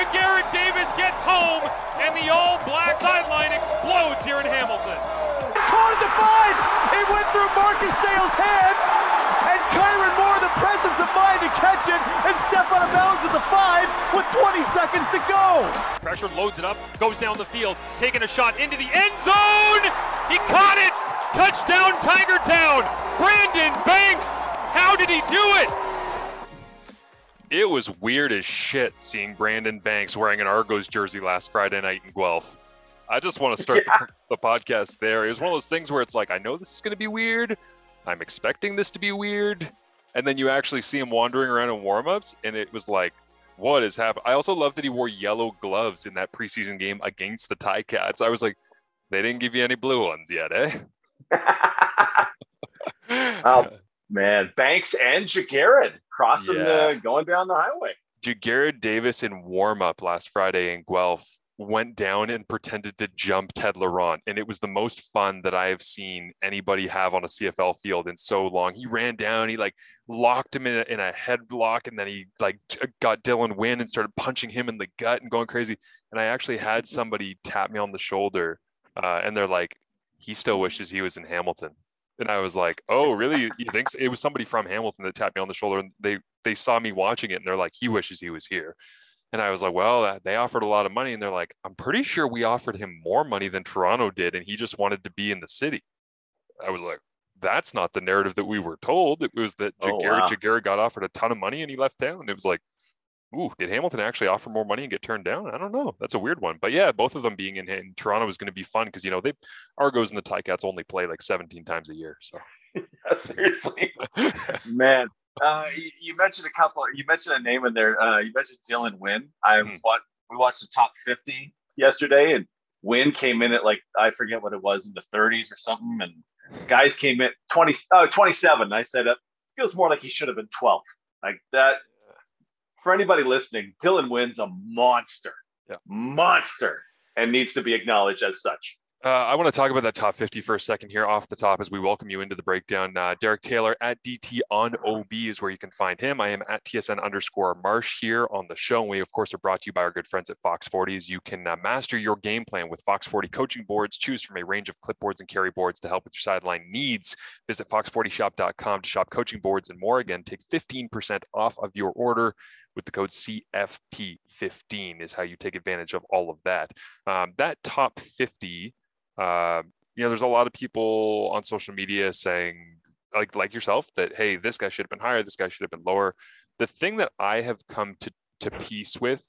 Ja'Gared Davis gets home, and the all-black sideline explodes here in Hamilton. At the five. It went through Marcus Dale's hands, and Kyran Moore the presence of mind to catch it and step out of bounds at the five with 20 seconds to go. Pressure loads it up, goes down the field, taking a shot into the end zone. He caught it. Touchdown, Tiger Town. Brandon Banks. How did he do it? It was weird as shit seeing Brandon Banks wearing an Argos jersey last Friday night in Guelph. I just want to start yeah. the, the podcast there. It was one of those things where it's like, I know this is going to be weird. I'm expecting this to be weird. And then you actually see him wandering around in warmups, and it was like, what is happening? I also love that he wore yellow gloves in that preseason game against the Ticats. I was like, they didn't give you any blue ones yet, eh? man, Banks and Ja'Gared crossing yeah. the going down the highway. Ja'Gared Davis in warm up last Friday in Guelph went down and pretended to jump Ted Laurent. And it was the most fun that I have seen anybody have on a CFL field in so long. He ran down, he like locked him in a, in a headlock, and then he like got Dylan Wynn and started punching him in the gut and going crazy. And I actually had somebody tap me on the shoulder, uh, and they're like, he still wishes he was in Hamilton. And I was like, "Oh, really? You think so? it was somebody from Hamilton that tapped me on the shoulder, and they they saw me watching it, and they're like, he wishes he was here." And I was like, well, they offered a lot of money. And they're like, I'm pretty sure we offered him more money than Toronto did. And he just wanted to be in the city. I was like, that's not the narrative that we were told. It was that oh, Ja'Gared, wow. got offered a ton of money and he left town. It was like, ooh, did Hamilton actually offer more money and get turned down? I don't know. That's a weird one. But yeah, both of them being in, in Toronto is going to be fun because, you know, they Argos and the Ticats only play like 17 times a year. So, yeah, seriously. Man, uh, you, you, mentioned a couple. You mentioned a name in there. Uh, you mentioned Dylan Wynn. I mm. we watched the top fifty yesterday, and Wynn came in at like I forget what it was in the 30s or something, and guys came in 20 oh, 27. I said it feels more like he should have been 12. Like that. For anybody listening, Dylan Wynn's a monster, yeah. monster, and needs to be acknowledged as such. Uh, I want to talk about that top 50 for a second here off the top as we welcome you into the breakdown. Uh, Derek Taylor at DT on OB is where you can find him. I am at TSN underscore Marsh here on the show. And we, of course, are brought to you by our good friends at Fox 40s. You can uh, master your game plan with Fox 40 coaching boards. Choose from a range of clipboards and carry boards to help with your sideline needs. Visit fox40shop.com to shop coaching boards and more. Again, take 15% off of your order with the code CFP15 is how you take advantage of all of that. Um, that top 50 uh, you know, there's a lot of people on social media saying, like like yourself, that hey, this guy should have been higher, this guy should have been lower. The thing that I have come to to peace with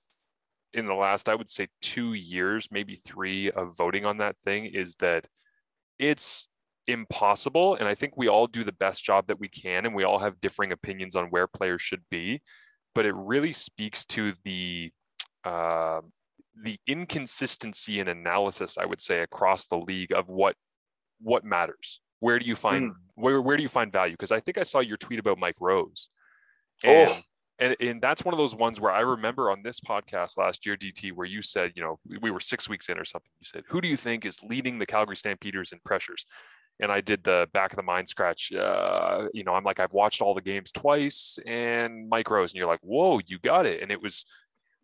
in the last, I would say, two years, maybe three of voting on that thing is that it's impossible. And I think we all do the best job that we can, and we all have differing opinions on where players should be. But it really speaks to the uh, the inconsistency in analysis, I would say, across the league of what what matters. Where do you find mm. where where do you find value? Because I think I saw your tweet about Mike Rose, and, oh. and and that's one of those ones where I remember on this podcast last year, DT, where you said, you know, we were six weeks in or something. You said, who do you think is leading the Calgary Stampeders in pressures? And I did the back of the mind scratch. Uh, you know, I'm like, I've watched all the games twice, and Mike Rose, and you're like, whoa, you got it. And it was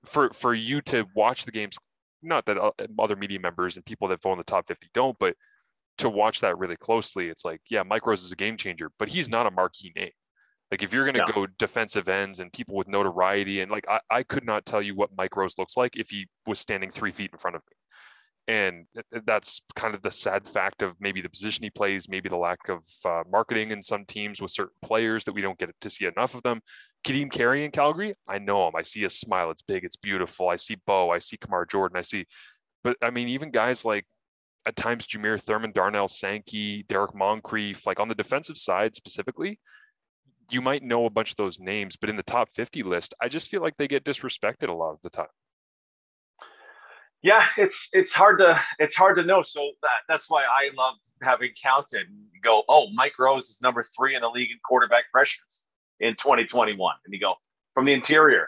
for for you to watch the games not that other media members and people that vote in the top 50 don't but to watch that really closely it's like yeah mike rose is a game changer but he's not a marquee name like if you're going to go defensive ends and people with notoriety and like I, I could not tell you what mike rose looks like if he was standing three feet in front of me and that's kind of the sad fact of maybe the position he plays maybe the lack of uh, marketing in some teams with certain players that we don't get to see enough of them Kadeem Carey in Calgary, I know him. I see his smile. It's big. It's beautiful. I see Bo. I see Kamar Jordan. I see, but I mean, even guys like at times Jameer Thurman, Darnell Sankey, Derek Moncrief, like on the defensive side specifically, you might know a bunch of those names, but in the top 50 list, I just feel like they get disrespected a lot of the time. Yeah, it's it's hard to it's hard to know. So that that's why I love having counted. Go, oh, Mike Rose is number three in the league in quarterback pressures in 2021. And you go from the interior.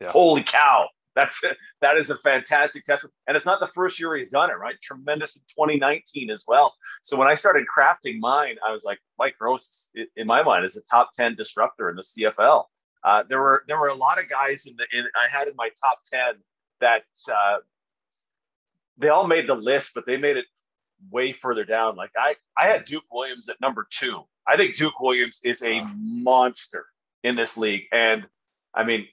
Yeah. Holy cow. That's that is a fantastic test, and it's not the first year he's done it. Right, tremendous in 2019 as well. So when I started crafting mine, I was like, Mike Rose, in my mind, is a top 10 disruptor in the CFL. Uh, there were there were a lot of guys in the in, I had in my top 10 that uh, they all made the list, but they made it way further down. Like I I had Duke Williams at number two. I think Duke Williams is a monster in this league, and I mean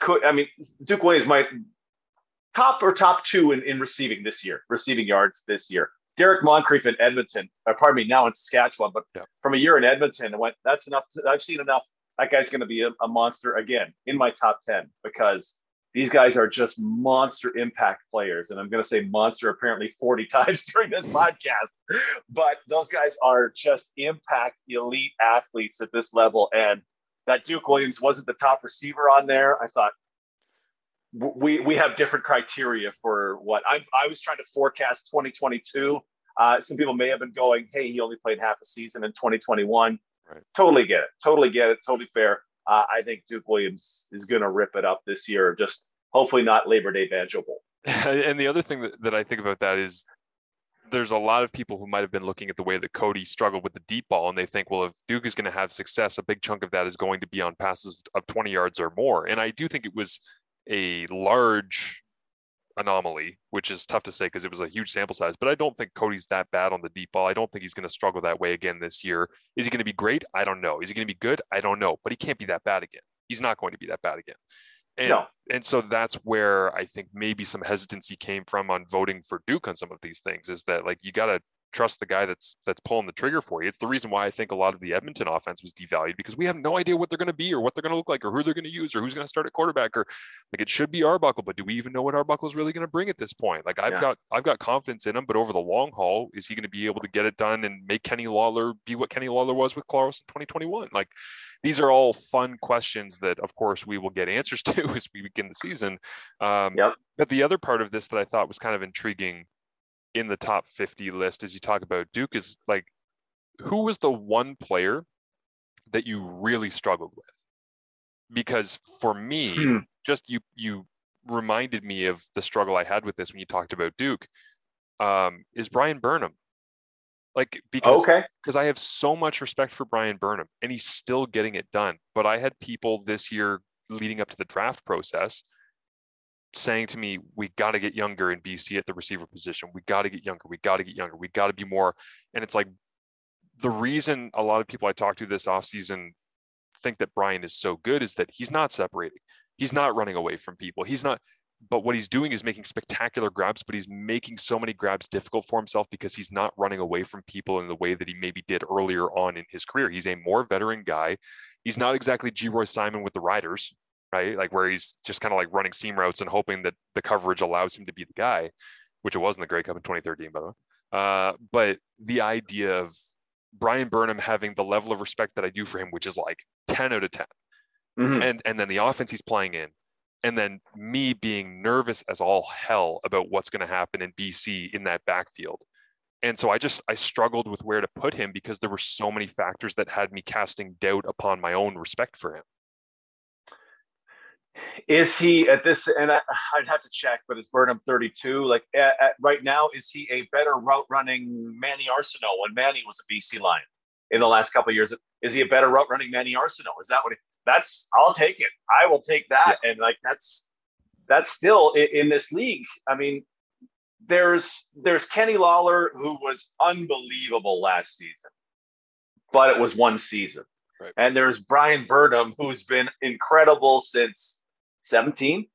could I mean Duke Williams might top or top two in, in receiving this year, receiving yards this year. Derek Moncrief in Edmonton, or uh, pardon me, now in Saskatchewan, but yeah. from a year in Edmonton, I went, that's enough. To, I've seen enough. That guy's going to be a, a monster again in my top 10 because these guys are just monster impact players. And I'm going to say monster apparently 40 times during this podcast, but those guys are just impact elite athletes at this level. And that Duke Williams wasn't the top receiver on there. I thought we we have different criteria for what I I was trying to forecast 2022. Uh, some people may have been going, "Hey, he only played half a season in 2021." Right. Totally get it. Totally get it. Totally fair. Uh, I think Duke Williams is going to rip it up this year. Just hopefully not Labor Day Banjo Bowl. and the other thing that, that I think about that is there's a lot of people who might have been looking at the way that Cody struggled with the deep ball, and they think, well, if Duke is going to have success, a big chunk of that is going to be on passes of 20 yards or more. And I do think it was a large anomaly, which is tough to say because it was a huge sample size. But I don't think Cody's that bad on the deep ball. I don't think he's going to struggle that way again this year. Is he going to be great? I don't know. Is he going to be good? I don't know. But he can't be that bad again. He's not going to be that bad again. And, no. and so that's where I think maybe some hesitancy came from on voting for Duke on some of these things is that like you got to trust the guy that's that's pulling the trigger for you. It's the reason why I think a lot of the Edmonton offense was devalued because we have no idea what they're going to be or what they're going to look like or who they're going to use or who's going to start at quarterback or like it should be Arbuckle, but do we even know what Arbuckle is really going to bring at this point? Like I've yeah. got I've got confidence in him, but over the long haul, is he going to be able to get it done and make Kenny Lawler be what Kenny Lawler was with Collaros in 2021? Like these are all fun questions that, of course, we will get answers to as we begin the season. Um, yep. But the other part of this that I thought was kind of intriguing in the top 50 list as you talk about Duke is like, who was the one player that you really struggled with? Because for me, hmm. just you you reminded me of the struggle I had with this when you talked about Duke. Um, is Bryan Burnham like because okay. because I have so much respect for Bryan Burnham and he's still getting it done. But I had people this year leading up to the draft process saying to me, we got to get younger in BC at the receiver position. We got to get younger. We got to get younger. We got to be more. And it's like the reason a lot of people I talk to this offseason think that Bryan is so good is that he's not separating. He's not running away from people. He's not but what he's doing is making spectacular grabs, but he's making so many grabs difficult for himself because he's not running away from people in the way that he maybe did earlier on in his career. He's a more veteran guy. He's not exactly Geroy Simon with the Riders, right? Like where he's just kind of like running seam routes and hoping that the coverage allows him to be the guy, which it was in the Grey Cup in 2013, by the way. Uh, but the idea of Bryan Burnham having the level of respect that I do for him, which is like 10 out of 10. Mm-hmm. And and then the offense he's playing in, and then me being nervous as all hell about what's going to happen in BC in that backfield. And so I just I struggled with where to put him because there were so many factors that had me casting doubt upon my own respect for him. Is he at this? And I, would have to check, but is Burnham 32? Like at, at, right now, is he a better route running Manny Arceneaux when Manny was a BC Lion in the last couple of years? Is he a better route running Manny Arceneaux? Is that what? He, that's I'll take it. I will take that. Yeah. And like that's that's still in, in, this league. I mean, there's there's Kenny Lawler who was unbelievable last season, but it was one season. Right. And there's Brian Burnham who's been incredible since 17.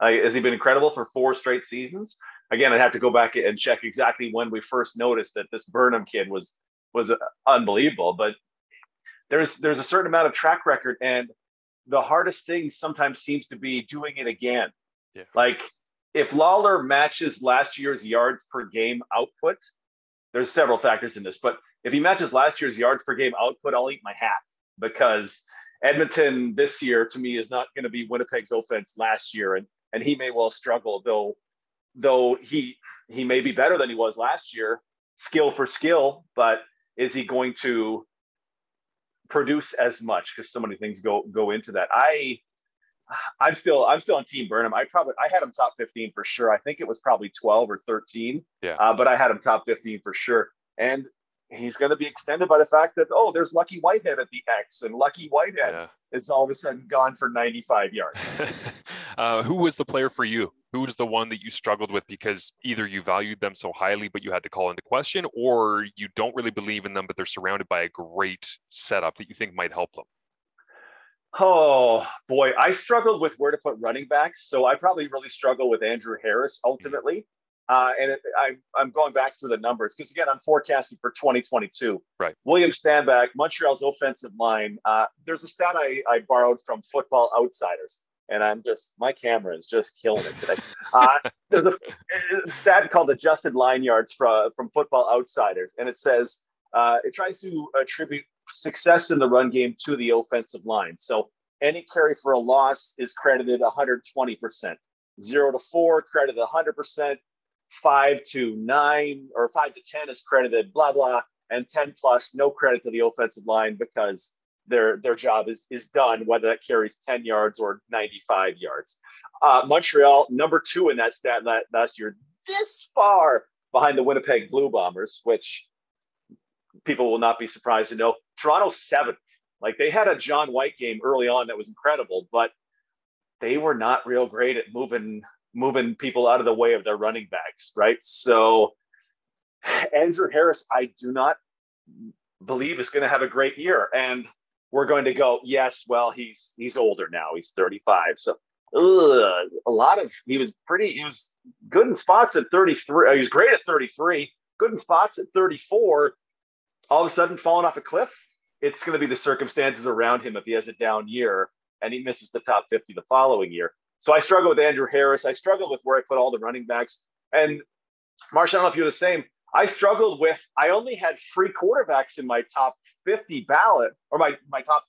Uh, has he been incredible for four straight seasons? Again, I'd have to go back and check exactly when we first noticed that this Burnham kid was was uh, unbelievable. But there's there's a certain amount of track record, and the hardest thing sometimes seems to be doing it again. Yeah. Like if Lawler matches last year's yards per game output, there's several factors in this, but if he matches last year's yards per game output, I'll eat my hat because Edmonton this year to me is not going to be Winnipeg's offense last year, and and he may well struggle though. Though he he may be better than he was last year, skill for skill, but is he going to produce as much because so many things go go into that. I I'm still I'm still on Team Burnham. I probably I had him top 15 for sure. I think it was probably 12 or 13. Yeah. Uh, but I had him top 15 for sure. And he's going to be extended by the fact that oh, there's Lucky Whitehead at the X, and Lucky Whitehead Yeah. is all of a sudden gone for 95 yards. uh, who was the player for you? Who was the one that you struggled with because either you valued them so highly, but you had to call into question, or you don't really believe in them, but they're surrounded by a great setup that you think might help them? Oh boy, I struggled with where to put running backs, so I probably really struggle with Andrew Harris ultimately. Uh, and it, I, I'm going back through the numbers because again, I'm forecasting for 2022. Right. William Stanback, Montreal's offensive line. Uh, there's a stat I, I borrowed from Football Outsiders, and I'm just my camera is just killing it today. Uh, there's a, a stat called adjusted line yards from from Football Outsiders, and it says uh, it tries to attribute success in the run game to the offensive line. So any carry for a loss is credited 120%. Zero to four credited 100%. Five to nine or five to 10 is credited blah, blah. And 10 plus, no credit to the offensive line because their their job is is done, whether that carries 10 yards or 95 yards. Uh, Montreal, number two in that stat last year, this far behind the Winnipeg Blue Bombers, which people will not be surprised to know. Toronto seventh. Like they had a John White game early on that was incredible, but they were not real great at moving moving people out of the way of their running backs, right? So Andrew Harris, I do not believe is going to have a great year, and we're going to go, yes, well, he's he's older now, he's 35, so ugh, a lot of he was pretty, he was good in spots at 33, uh, he was great at 33, good in spots at 34. All of a sudden, falling off a cliff. It's going to be the circumstances around him if he has a down year and he misses the top 50 the following year. So I struggle with Andrew Harris. I struggle with where I put all the running backs. And Marsh, I don't know if you're the same. I struggled with, I only had three quarterbacks in my top 50 ballot or my, my top,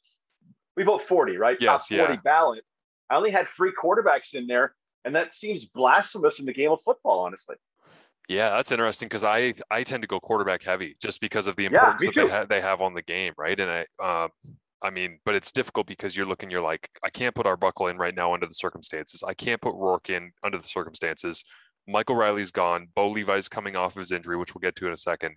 we vote 40, right? Yes, top 40 yeah. ballot. I only had three quarterbacks in there. And that seems blasphemous in the game of football, honestly. Yeah, that's interesting because I I tend to go quarterback heavy just because of the importance me that they, ha- they have on the game, right? And I uh, I mean, but it's difficult because you're looking, you're like, I can't put Arbuckle in right now under the circumstances. I can't put Rourke in under the circumstances. Michael Reilly's gone. Bo Levi's coming off of his injury, which we'll get to in a second.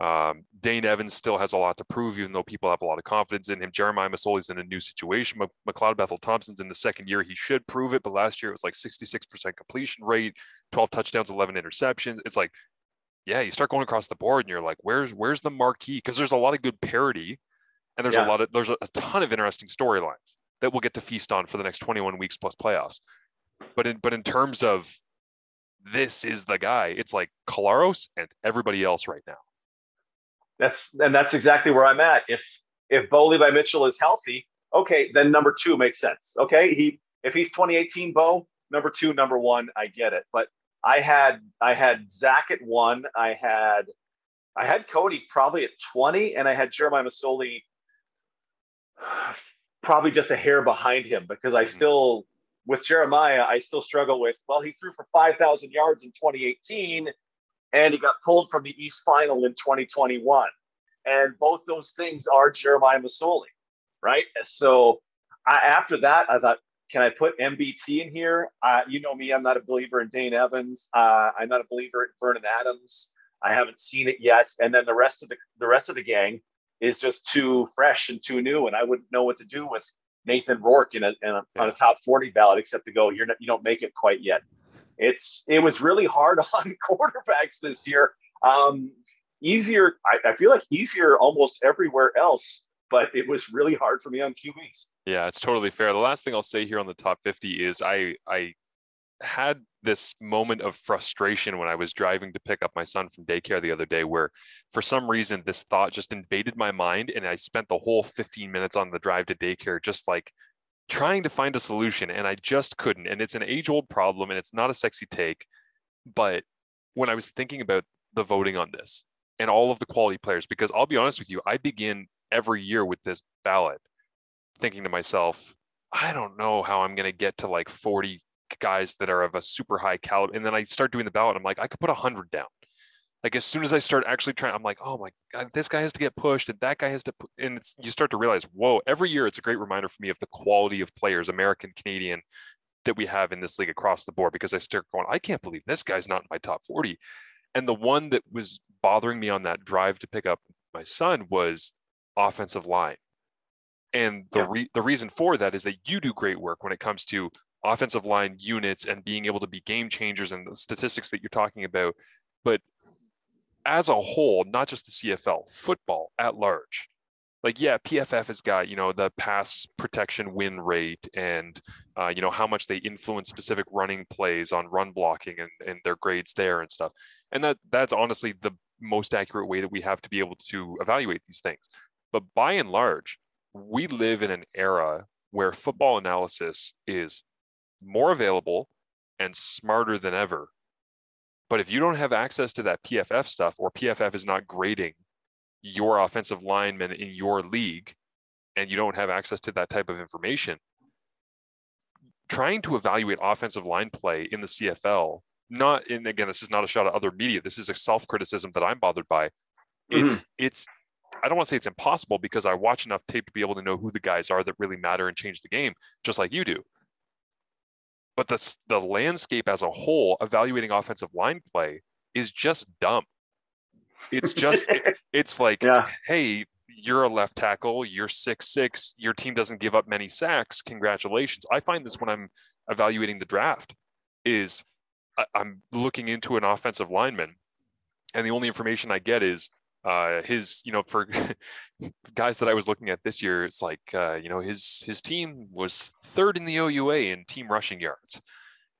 Um, Dane Evans still has a lot to prove, even though people have a lot of confidence in him. Jeremiah Masoli's in a new situation. McLeod Bethel Thompson's in the second year. He should prove it, but last year it was like 66% completion rate, 12 touchdowns, 11 interceptions. It's like, yeah, you start going across the board and you're like, where's where's the marquee? Because there's a lot of good parity, and there's Yeah. a lot of there's a, ton of interesting storylines that we'll get to feast on for the next 21 weeks plus playoffs. But in but in terms of this is the guy, it's like Collaros and everybody else right now. That's and that's exactly where I'm at. If if Bo Levi Mitchell is healthy, okay, then number two makes sense. Okay, he if he's 2018 Bo, number two, number one, I get it. But I had I had Zach at one, I had I had Cody probably at 20, and I had Jeremiah Masoli probably just a hair behind him because I still with Jeremiah, I still struggle with, well, he threw for 5,000 yards in 2018 and he got pulled from the East Final in 2021. And both those things are Jeremiah Masoli, right? So I, after that, I thought, can I put MBT in here? Uh, you know me, I'm not a believer in Dane Evans. Uh, I'm not a believer in Vernon Adams. I haven't seen it yet. And then the rest of the the rest of the gang is just too fresh and too new, and I wouldn't know what to do with Nathan Rourke in a, in a on a top 40 ballot, except to go, you're not, you don't make it quite yet. It's it was really hard on quarterbacks this year. Um, easier, I, I feel like easier almost everywhere else, but it was really hard for me on QBs. Yeah, it's totally fair. The last thing I'll say here on the top 50 is I I had this moment of frustration when I was driving to pick up my son from daycare the other day where for some reason this thought just invaded my mind and I spent the whole 15 minutes on the drive to daycare just like trying to find a solution and I just couldn't. And it's an age old problem and it's not a sexy take but when I was thinking about the voting on this and all of the quality players because I'll be honest with you I begin every year with this ballot thinking to myself I don't know how I'm going to get to like 40 guys that are of a super high caliber. And then I start doing the ballot. I'm like, I could put a 100 down. like as soon as I start actually trying, I'm like, oh my god, this guy has to get pushed, and that guy has to, pu-. and it's you start to realize, whoa, every year it's a great reminder for me of the quality of players, American, Canadian, that we have in this league across the board. Because I start going, I can't believe this guy's not in my top 40. And the one that was bothering me on that drive to pick up my son was offensive line. And the yeah. re- the reason for that is that you do great work when it comes to offensive line units and being able to be game changers and the statistics that you're talking about. But as a whole, not just the CFL, football at large. Like, yeah, PFF has got, you know, the pass protection win rate and, uh, you know, how much they influence specific running plays on run blocking and, and their grades there and stuff. And that that's honestly the most accurate way that we have to be able to evaluate these things. But by and large, we live in an era where football analysis is more available and smarter than ever but if you don't have access to that PFF stuff or PFF is not grading your offensive linemen in your league and you don't have access to that type of information, trying to evaluate offensive line play in the CFL, not and again, this is not a shot at other media. This is a self-criticism that I'm bothered by. It's mm-hmm. it's I don't want to say it's impossible because I watch enough tape to be able to know who the guys are that really matter and change the game, just like you do but the, the landscape as a whole evaluating offensive line play is just dumb it's just it, it's like yeah. hey you're a left tackle you're six six your team doesn't give up many sacks congratulations i find this when i'm evaluating the draft is I, i'm looking into an offensive lineman and the only information i get is uh, his, you know, for guys that I was looking at this year, it's like, uh, you know, his his team was third in the OUA in team rushing yards,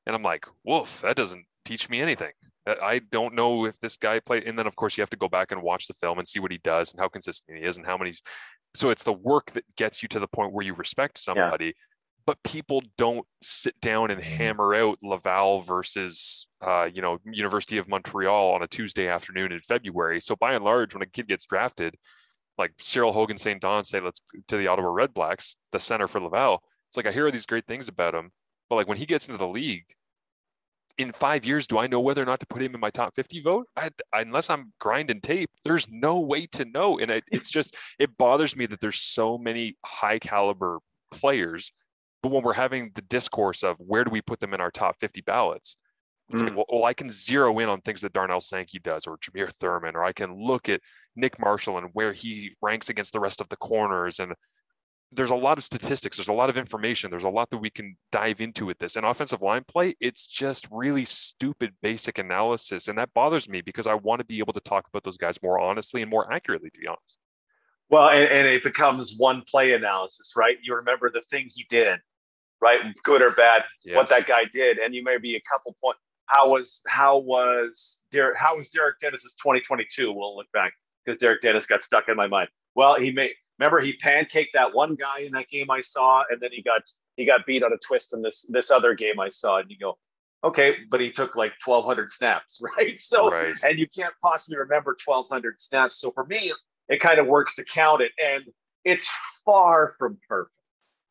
and I'm like, woof, that doesn't teach me anything. I don't know if this guy played. And then, of course, you have to go back and watch the film and see what he does and how consistent he is and how many. So it's the work that gets you to the point where you respect somebody. Yeah but people don't sit down and mm-hmm. hammer out Laval versus, uh, you know, University of Montreal on a Tuesday afternoon in February. So by and large, when a kid gets drafted, like Cyril Hogan St. Don say, let's to the Ottawa Red Blacks, the center for Laval. It's like I hear all these great things about him, but like when he gets into the league, in five years, do I know whether or not to put him in my top 50 vote? I, unless I'm grinding tape, there's no way to know. And it, it's just, it bothers me that there's so many high caliber players but when we're having the discourse of where do we put them in our top 50 ballots, it's mm. like, well, well, I can zero in on things that Darnell Sankey does or Jameer Thurman, or I can look at Nick Marshall and where he ranks against the rest of the corners. And there's a lot of statistics, there's a lot of information, there's a lot that we can dive into with this. And offensive line play, it's just really stupid basic analysis. And that bothers me because I want to be able to talk about those guys more honestly and more accurately, to be honest. Well, and, and it becomes one play analysis, right? You remember the thing he did right? Good or bad, yes. what that guy did, and you may be a couple point. How was how was Derek? How was Derek Dennis's 2022? We'll look back because Derek Dennis got stuck in my mind. Well, he made remember he pancaked that one guy in that game I saw, and then he got he got beat on a twist in this this other game I saw, and you go, okay, but he took like 1,200 snaps, right? So, right. and you can't possibly remember 1,200 snaps. So for me, it kind of works to count it, and it's far from perfect.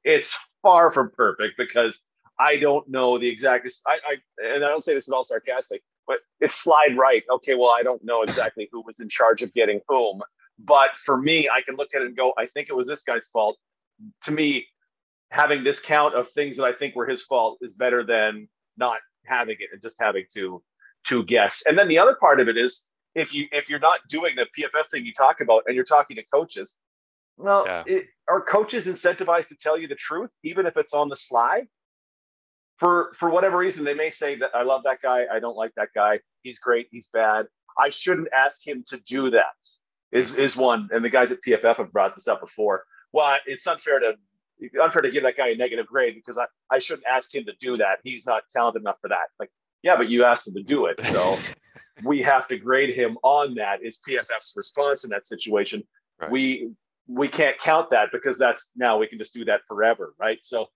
It's far from perfect because I don't know the exact. I, I and I don't say this at all sarcastic, but it's slide right. Okay, well, I don't know exactly who was in charge of getting whom, but for me, I can look at it and go, I think it was this guy's fault. To me, having this count of things that I think were his fault is better than not having it and just having to to guess. And then the other part of it is if you if you're not doing the PFF thing you talk about and you're talking to coaches, well, yeah. it, are coaches incentivized to tell you the truth, even if it's on the slide? For for whatever reason, they may say that I love that guy, I don't like that guy. He's great, he's bad. I shouldn't ask him to do that. Is mm-hmm. is one, and the guys at PFF have brought this up before. Well, it's unfair to unfair to give that guy a negative grade because I, I shouldn't ask him to do that. He's not talented enough for that. Like, yeah, but you asked him to do it. So we have to grade him on that is PFF's response in that situation. Right. We we can't count that because that's now we can just do that forever, right? So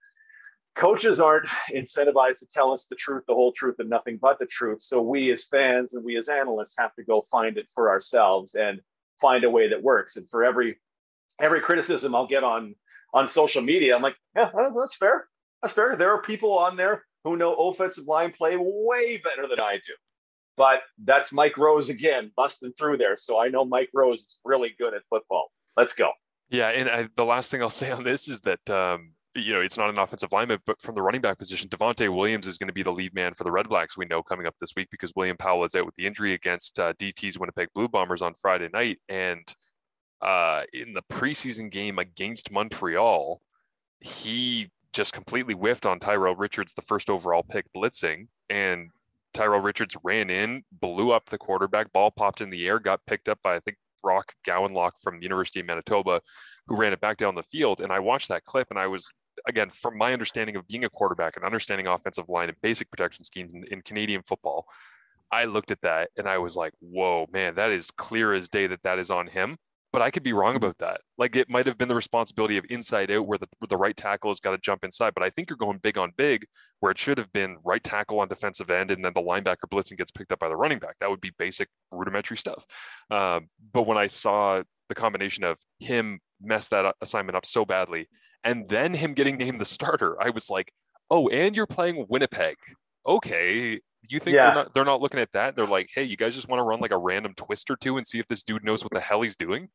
coaches aren't incentivized to tell us the truth, the whole truth, and nothing but the truth. So we as fans and we as analysts have to go find it for ourselves and find a way that works. And for every every criticism I'll get on on social media, I'm like, yeah, that's fair. That's fair. There are people on there who know offensive line play way better than I do. but that's Mike Rose again busting through there. So I know Mike Rose is really good at football. Let's go. Yeah, and I, the last thing I'll say on this is that um, you know it's not an offensive lineman, but from the running back position, Devonte Williams is going to be the lead man for the Red Blacks. We know coming up this week because William Powell is out with the injury against uh, DT's Winnipeg Blue Bombers on Friday night, and uh, in the preseason game against Montreal, he just completely whiffed on Tyrell Richards, the first overall pick, blitzing, and Tyrell Richards ran in, blew up the quarterback, ball popped in the air, got picked up by I think Brock Gowanlock from the University of Manitoba, who ran it back down the field. And I watched that clip, and I was again, from my understanding of being a quarterback and understanding offensive line and basic protection schemes in, in Canadian football, I looked at that and I was like, "Whoa, man, that is clear as day that that is on him." But I could be wrong about that. Like it might have been the responsibility of inside out where the, where the right tackle has got to jump inside. But I think you're going big on big where it should have been right tackle on defensive end and then the linebacker blitzing gets picked up by the running back. That would be basic rudimentary stuff. Um, but when I saw the combination of him mess that assignment up so badly and then him getting named the starter, I was like, oh, and you're playing Winnipeg. Okay, do you think yeah. they're not they're not looking at that? They're like, hey, you guys just want to run like a random twist or two and see if this dude knows what the hell he's doing?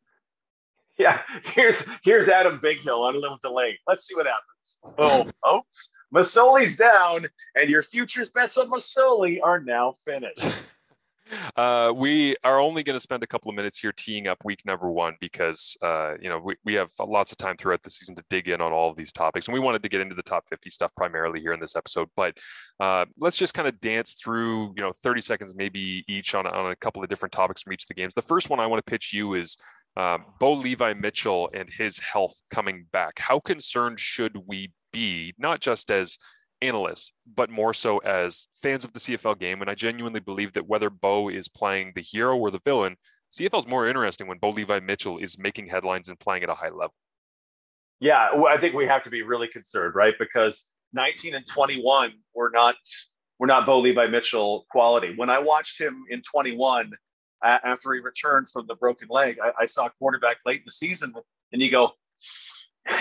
Yeah, here's here's Adam Bighill on Live the Lane. Let's see what happens. Oh, oops. Masoli's down, and your futures bets on Masoli are now finished. Uh, we are only going to spend a couple of minutes here teeing up week number one because uh, you know we, we have lots of time throughout the season to dig in on all of these topics, and we wanted to get into the top 50 stuff primarily here in this episode. But uh, let's just kind of dance through you know 30 seconds maybe each on on a couple of different topics from each of the games. The first one I want to pitch you is um, Bo Levi Mitchell and his health coming back. How concerned should we be, not just as analysts, but more so as fans of the CFL game. And I genuinely believe that whether Bo is playing the hero or the villain, CFL is more interesting when Bo Levi Mitchell is making headlines and playing at a high level. Yeah, I think we have to be really concerned, right? Because 19 and 21 were not were not Bo Levi Mitchell quality. When I watched him in 21 uh, after he returned from the broken leg, I, I saw quarterback late in the season, and you go,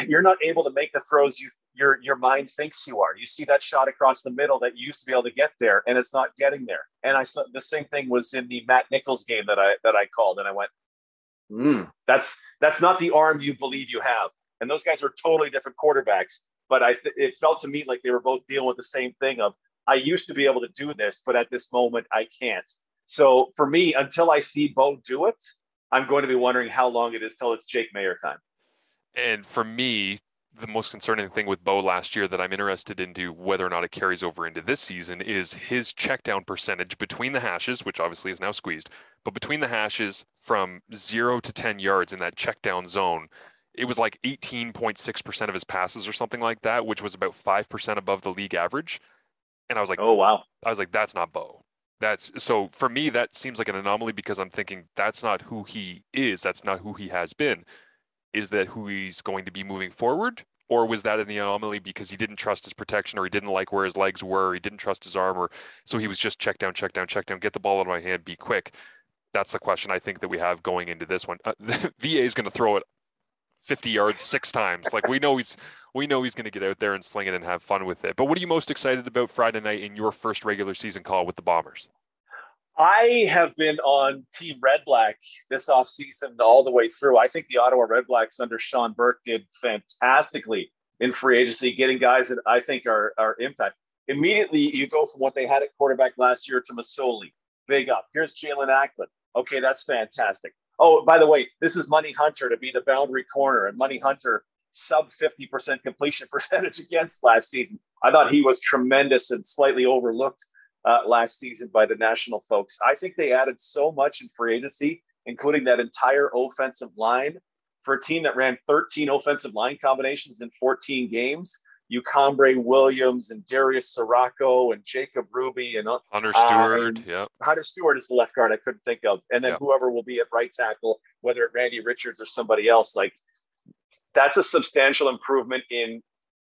you're not able to make the throws you your your mind thinks you are. You see that shot across the middle that you used to be able to get there, and it's not getting there. And I saw the same thing was in the Matt Nichols game that I that I called, and I went, mm, that's that's not the arm you believe you have. And those guys are totally different quarterbacks. But I th- it felt to me like they were both dealing with the same thing of I used to be able to do this, but at this moment I can't. So for me, until I see Bo do it, I'm going to be wondering how long it is till it's Jake Maier time. And for me, the most concerning thing with Bo last year that I'm interested into whether or not it carries over into this season is his check down percentage between the hashes, which obviously is now squeezed, but between the hashes from zero to 10 yards in that check down zone, it was like 18.6% of his passes or something like that, which was about 5% above the league average. And I was like, oh, wow. I was like, that's not Bo. That's so for me, that seems like an anomaly because I'm thinking that's not who he is. That's not who he has been is that who he's going to be moving forward? Or was that in the anomaly because he didn't trust his protection or he didn't like where his legs were, he didn't trust his arm, or so he was just check down, check down, check down, get the ball out of my hand, be quick. That's the question I think that we have going into this one. Uh, VA is going to throw it 50 yards six times. Like we know he's we know he's going to get out there and sling it and have fun with it. But what are you most excited about Friday night in your first regular season call with the Bombers? I have been on Team Red Black this offseason all the way through. I think the Ottawa Red Blacks under Shawn Burke did fantastically in free agency, getting guys that I think are, are impact. Immediately, you go from what they had at quarterback last year to Masoli. Big up. Here's Jaelon Acklin. Okay, that's fantastic. Oh, by the way, this is Money Hunter to be the boundary corner, and Money Hunter sub 50% completion percentage against last season. I thought he was tremendous and slightly overlooked uh, last season by the national folks. I think they added so much in free agency, including that entire offensive line for a team that ran 13 offensive line combinations in 14 games. Ucambre Williams and Darius Ciraco and Jacob Ruby and uh, Hunter Steward. Uh, yeah. Hunter Steward is the left guard I couldn't think of. And then yep. whoever will be at right tackle, whether it Randy Richards or somebody else, like that's a substantial improvement in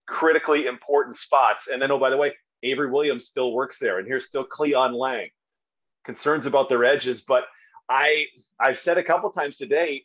critically important spots. And then, oh, by the way, Avery Williams still works there, and here's still Cleon Lang. Concerns about their edges, but I I've said a couple times today,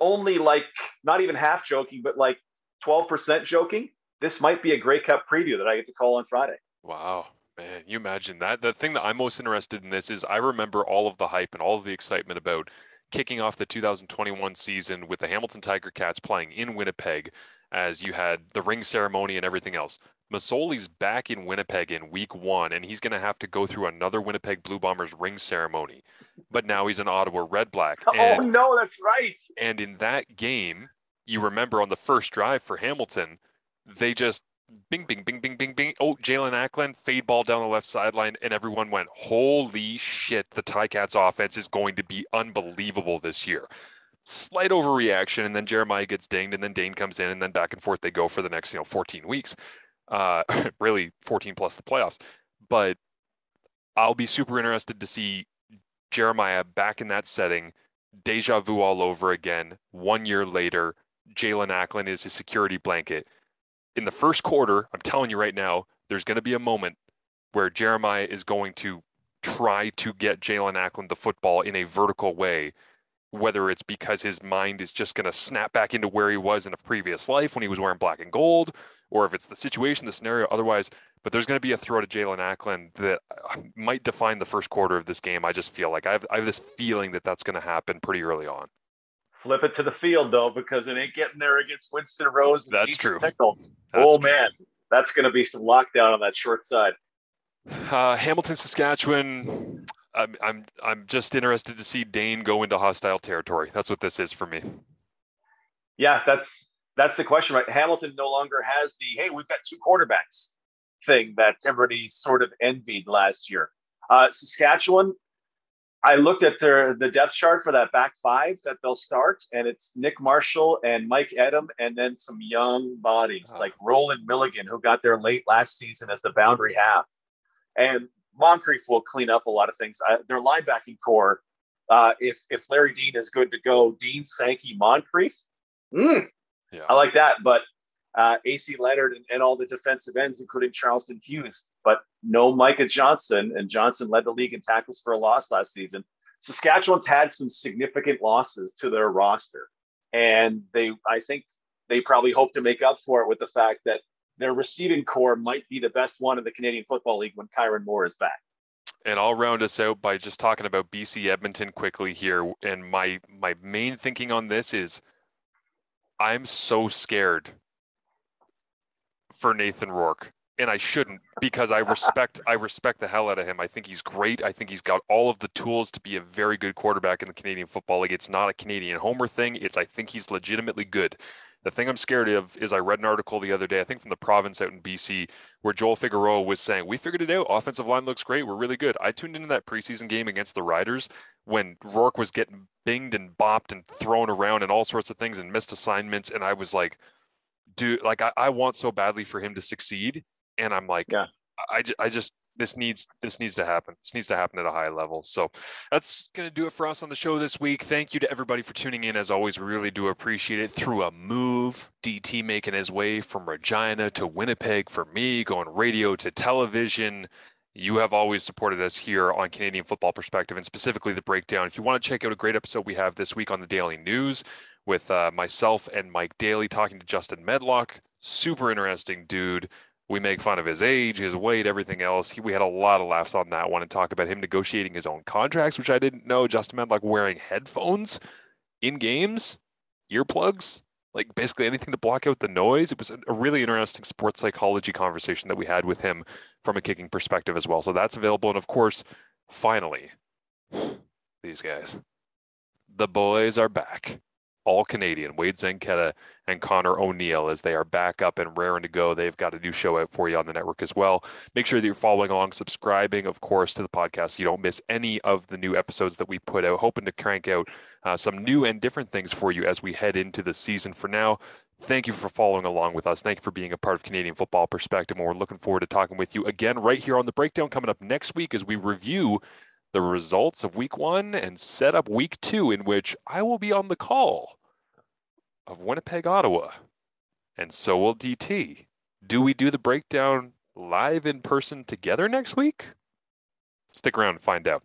only like not even half joking, but like 12% joking. This might be a Grey Cup preview that I get to call on Friday. Wow. Man, you imagine that. The thing that I'm most interested in this is I remember all of the hype and all of the excitement about kicking off the 2021 season with the Hamilton Tiger Cats playing in Winnipeg as you had the ring ceremony and everything else. Masoli's back in Winnipeg in week one, and he's going to have to go through another Winnipeg Blue Bombers ring ceremony. But now he's an Ottawa Red Black. Oh, and, oh, no, that's right. And in that game, you remember on the first drive for Hamilton, they just bing, bing, bing, bing, bing, bing. Oh, Jaelon Acklin, fade ball down the left sideline, and everyone went, holy shit, the Ticats offense is going to be unbelievable this year. Slight overreaction, and then Jeremiah gets dinged, and then Dane comes in, and then back and forth they go for the next, you know, 14 weeks. Uh, really 14 plus the playoffs. But I'll be super interested to see Jeremiah back in that setting, deja vu all over again, one year later. Jaelon Acklin is his security blanket in the first quarter, I'm telling you right now, there's going to be a moment where Jeremiah is going to try to get Jaelon Acklin the football in a vertical way, whether it's because his mind is just going to snap back into where he was in a previous life when he was wearing black and gold, or if it's the situation, the scenario, otherwise. But there's going to be a throw to Jaelon Acklin that uh, might define the first quarter of this game. I just feel like I have, I have this feeling that that's going to happen pretty early on. Flip it to the field though, because it ain't getting there against Winston Rose. That's true. That's oh true. man, that's going to be some lockdown on that short side. Uh, Hamilton, Saskatchewan. I'm I'm I'm just interested to see Dane go into hostile territory. That's what this is for me. Yeah, that's that's the question, right? Hamilton no longer has the hey, we've got two quarterbacks thing that everybody sort of envied last year. Uh, Saskatchewan, I looked at their the depth chart for that back five that they'll start, and it's Nick Marshall and Mike Edem, and then some young bodies oh. like Roland Milligan, who got there late last season as the boundary half. And Moncrief will clean up a lot of things. Uh, their linebacking core, uh, if if Larry Dean is good to go, Dean Sankey Moncrief, mm, yeah. I like that. But uh, AC Leonard and, and, all the defensive ends, including Charleston Hughes, but no Micah Johnson. And Johnson led the league in tackles for a loss last season. Saskatchewan's had some significant losses to their roster. And they, I think they probably hope to make up for it with the fact that their receiving core might be the best one in the Canadian Football League when Kyran Moore is back. And I'll round us out by just talking about BC Edmonton quickly here. And my my main thinking on this is I'm so scared for Nathan Rourke. And I shouldn't because I respect I respect the hell out of him. I think he's great. I think he's got all of the tools to be a very good quarterback in the Canadian Football League. It's not a Canadian homer thing. It's I think he's legitimately good. The thing I'm scared of is I read an article the other day, I think from the province out in BC, where Joel Figueroa was saying, We figured it out. Offensive line looks great. We're really good. I tuned into that preseason game against the Riders when Rourke was getting binged and bopped and thrown around and all sorts of things and missed assignments. And I was like, dude, like I, I want so badly for him to succeed, and I'm like, yeah. I, I just this needs this needs to happen. This needs to happen at a high level. So that's gonna do it for us on the show this week. Thank you to everybody for tuning in. As always, we really do appreciate it. Through a move, DT making his way from Regina to Winnipeg for me, going radio to television. You have always supported us here on Canadian Football Perspective and specifically the breakdown. If you want to check out a great episode we have this week on the Daily News, with uh, myself and Mike Daly talking to Justin Medlock. Super interesting dude. We make fun of his age, his weight, everything else. He, we had a lot of laughs on that one and talk about him negotiating his own contracts, which I didn't know. Justin like wearing headphones in games, earplugs, like basically anything to block out the noise. It was a really interesting sports psychology conversation that we had with him from a kicking perspective as well. So that's available. And of course, finally, these guys, the boys are back all Canadian, Wade Zanketta and Connor O'Neill, as they are back up and raring to go. They've got a new show out for you on the network as well. Make sure that you're following along, subscribing, of course, to the podcast so you don't miss any of the new episodes that we put out. Hoping to crank out uh, some new and different things for you as we head into the season. For now, thank you for following along with us. Thank you for being a part of Canadian Football Perspective. And we're looking forward to talking with you again right here on the breakdown coming up next week as we review the results of week one and set up week two, in which I will be on the call of Winnipeg, Ottawa. And so will DT. Do we do the breakdown live in person together next week? Stick around and find out.